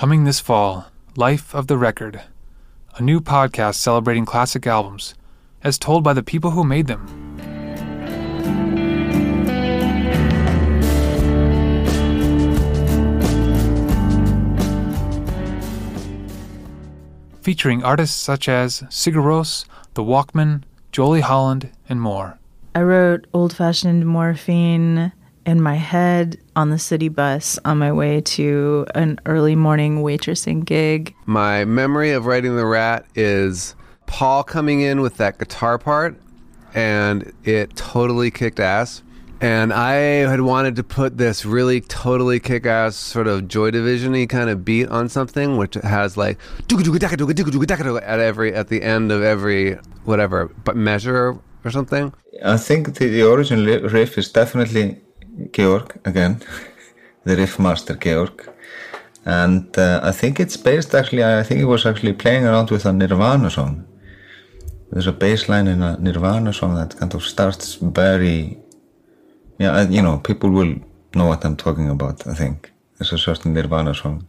Coming this fall, Life of the Record, a new podcast celebrating classic albums, as told by the people who made them. Featuring artists such as Sigur Rós, The Walkmen, Jolie Holland, and more. I wrote Old Fashioned Morphine in my head on the city bus on my way to an early morning waitressing gig. My memory of writing The Rat is Paul coming in with that guitar part, and it totally kicked ass. And I had wanted to put this really totally kick ass sort of Joy Division y kind of beat on something, which has like at every at the end of every whatever but measure or something. I think the, the original riff is definitely Georg again, the riff master Georg, and uh, I think it's based actually. I think he was actually playing around with a Nirvana song. There's a bass line in a Nirvana song that kind of starts very, yeah, you know, people will know what I'm talking about. I think there's a certain Nirvana song,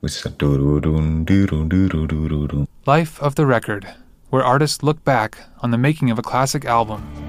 which is a doo doo doo doo doo doo doo doo. Life of the Record, where artists look back on the making of a classic album